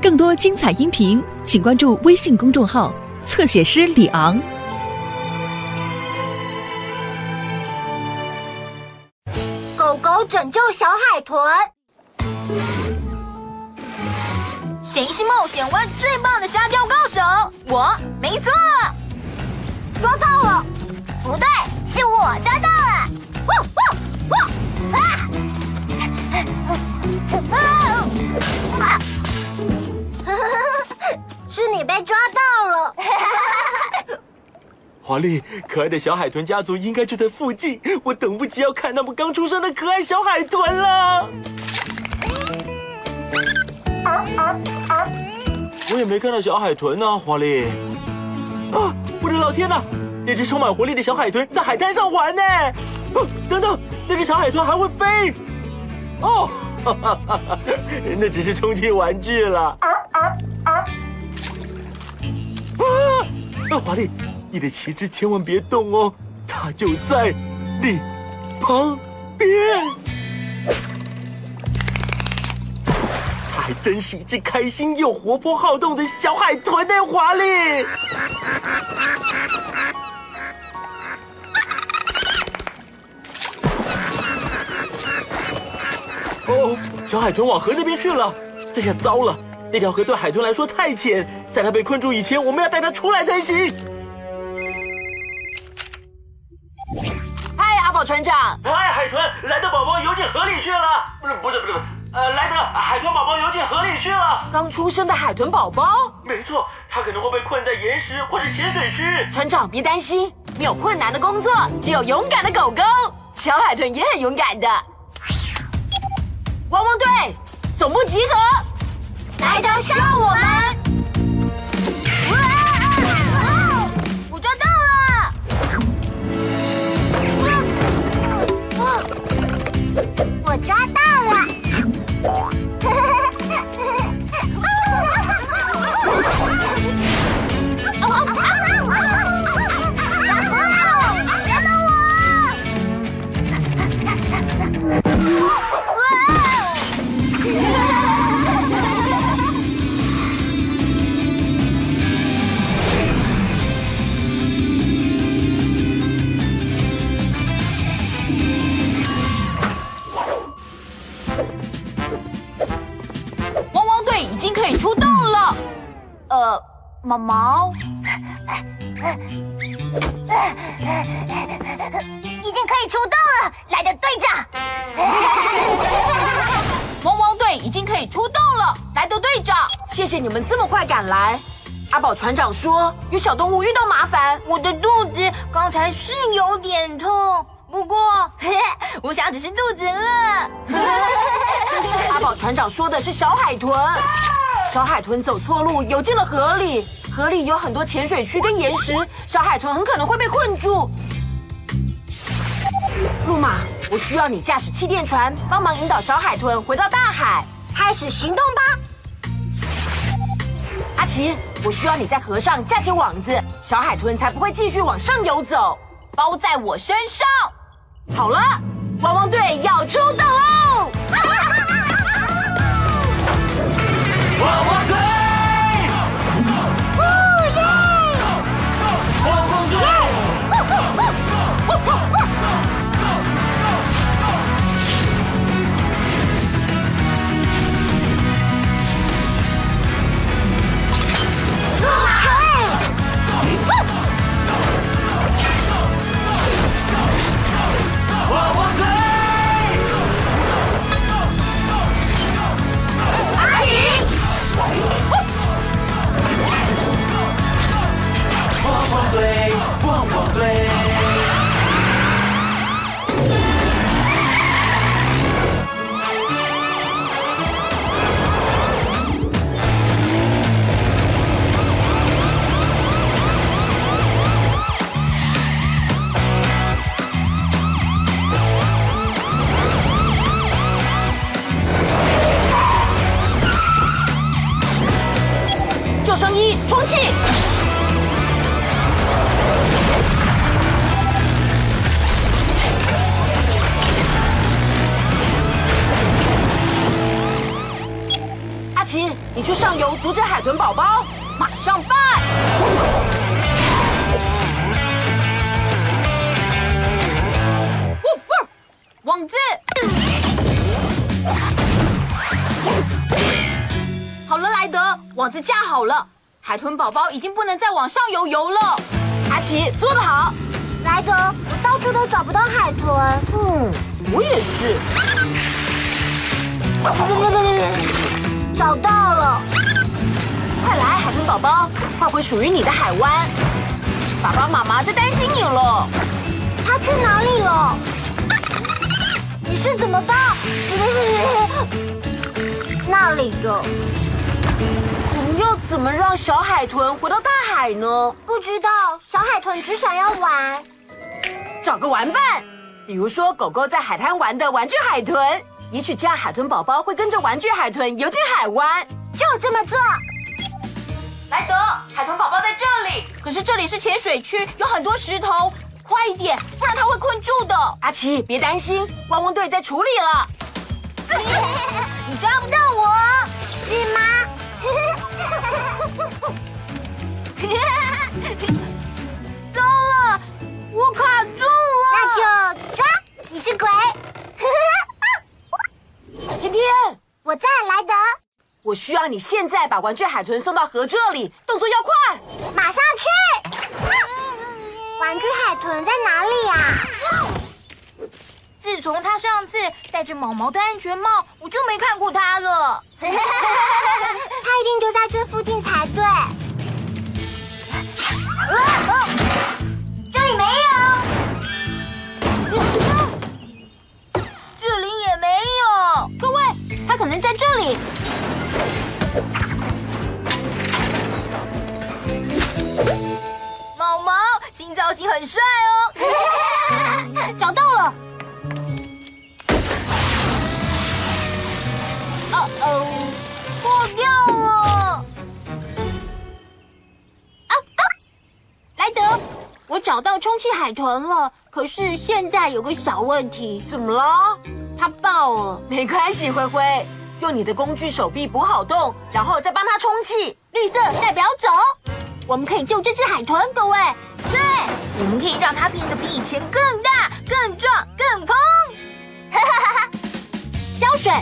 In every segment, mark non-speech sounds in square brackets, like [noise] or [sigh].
更多精彩音频，请关注微信公众号“侧写师李昂”。狗狗拯救小海豚，谁是冒险湾最棒的沙雕高手？我，没错，抓到了！不对，是我抓到华丽，可爱的小海豚家族应该就在附近，我等不及要看他们刚出生的可爱小海豚了。我也没看到小海豚呢，华丽。啊，我的老天呐！那只充满活力的小海豚在海滩上玩呢。等等，那只小海豚还会飞？哦，[laughs] 那只是充气玩具了。啊啊啊啊！华丽，你的旗帜千万别动哦，它就在你旁边。它还真是一只开心又活泼好动的小海豚呢，华丽。哦，小海豚往河那边去了，这下糟了。那条河对海豚来说太浅，在它被困住以前，我们要带它出来才行。船长！哎，海豚，莱德宝宝游进河里去了。不是，不是，不是，呃，莱德，海豚宝宝游进河里去了。刚出生的海豚宝宝？没错，它可能会被困在岩石或者浅水区。船长，别担心，没有困难的工作，只有勇敢的狗狗。小海豚也很勇敢的。汪汪队，总部集合。来得上我们！毛毛，已经可以出动了，来的队长。汪汪队已经可以出动了，来的队长。谢谢你们这么快赶来。阿宝船长说有小动物遇到麻烦，我的肚子刚才是有点痛，不过 [laughs] 我想只是肚子饿。[laughs] 阿宝船长说的是小海豚。小海豚走错路，游进了河里。河里有很多浅水区跟岩石，小海豚很可能会被困住。路马，我需要你驾驶气垫船，帮忙引导小海豚回到大海。开始行动吧！阿奇，我需要你在河上架起网子，小海豚才不会继续往上游走。包在我身上。好了，汪汪队要出动重启。阿奇，你去上游阻止海豚宝宝，马上办。网子，好了，莱德，网子架好了。海豚宝宝已经不能再往上游游了。阿奇做得好，莱德，我到处都找不到海豚。嗯，我也是。找到了，快来，海豚宝宝，换回属于你的海湾。爸爸妈妈在担心你了。他去哪里了？你是怎么到那里的？要怎么让小海豚回到大海呢？不知道，小海豚只想要玩。找个玩伴，比如说狗狗在海滩玩的玩具海豚，也许这样海豚宝宝会跟着玩具海豚游进海湾。就这么做。莱德，海豚宝宝在这里，可是这里是浅水区，有很多石头。快一点，不然它会困住的。阿奇，别担心，汪汪队在处理了。[laughs] [laughs] 你抓不到 [laughs] 糟了，我卡住了。那就抓，你是鬼。[laughs] 天天，我在莱德。我需要你现在把玩具海豚送到河这里，动作要快，马上去。[laughs] 玩具海豚在哪里呀？自从他上次戴着毛毛的安全帽，我就没看过他了。他一定就在这附近才对。这里没有，这里也没有。各位，他可能在这里。毛毛新造型很帅哦，找到充气海豚了，可是现在有个小问题。怎么了？它爆了。没关系，灰灰，用你的工具手臂补好洞，然后再帮它充气。绿色代表走，我们可以救这只海豚，各位。对，我们可以让它变得比以前更大、更壮、更蓬。哈哈哈哈！浇水，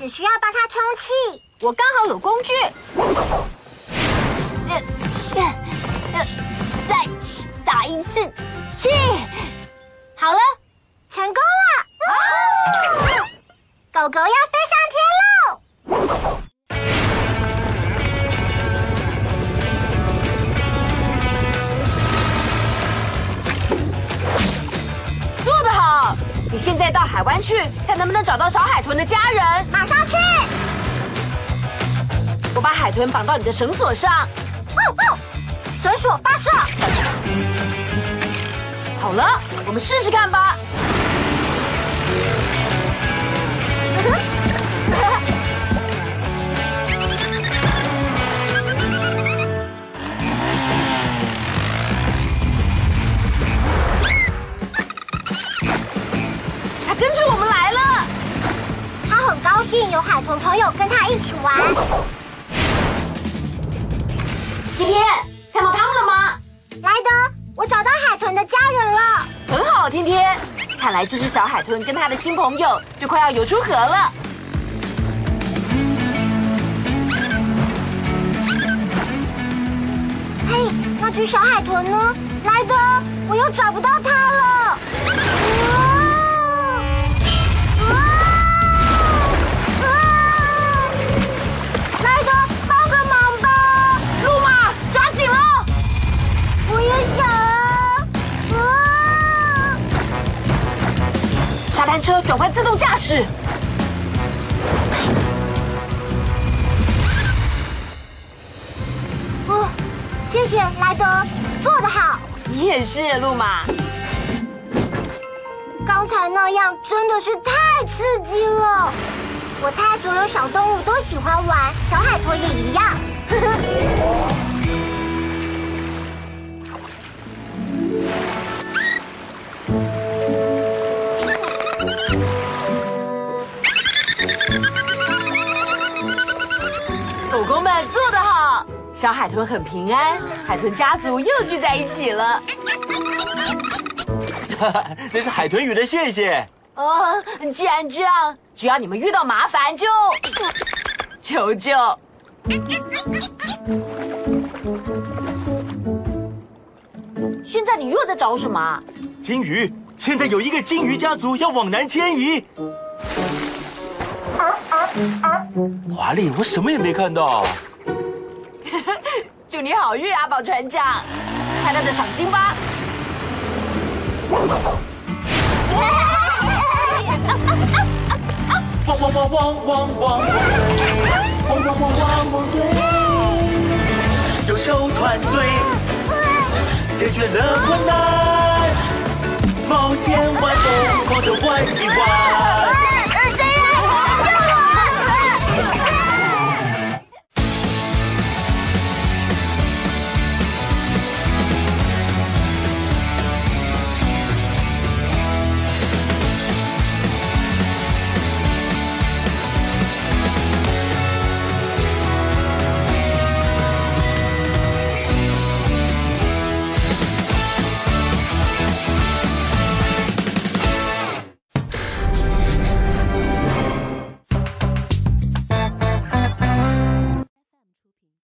只需要帮它充气，我刚好有工具。再打一次气，好了，成功了。狗狗要海湾去，看能不能找到小海豚的家人。马上去！我把海豚绑到你的绳索上。绳索发射！好了，我们试试看吧。很高兴有海豚朋友跟他一起玩。天天，看到他们了吗？莱德，我找到海豚的家人了。很好，天天。看来这只小海豚跟他的新朋友就快要游出河了。嘿，那只小海豚呢？莱德，我又找不到它了。车转换自动驾驶。哦，谢谢莱德，做得好。你也是，路马。刚才那样真的是太刺激了。我猜所有小动物都喜欢玩，小海豚也一样。[laughs] 小海豚很平安，海豚家族又聚在一起了。哈哈，那是海豚语的谢谢。哦，既然这样，只要你们遇到麻烦就求救。现在你又在找什么？金鱼，现在有一个金鱼家族要往南迁移。华丽，我什么也没看到。祝你好运，阿宝船长，看他的赏金吧。汪汪汪汪汪汪汪！汪汪汪汪汪队，优秀团队解决了困难，冒险玩疯狂的玩一玩。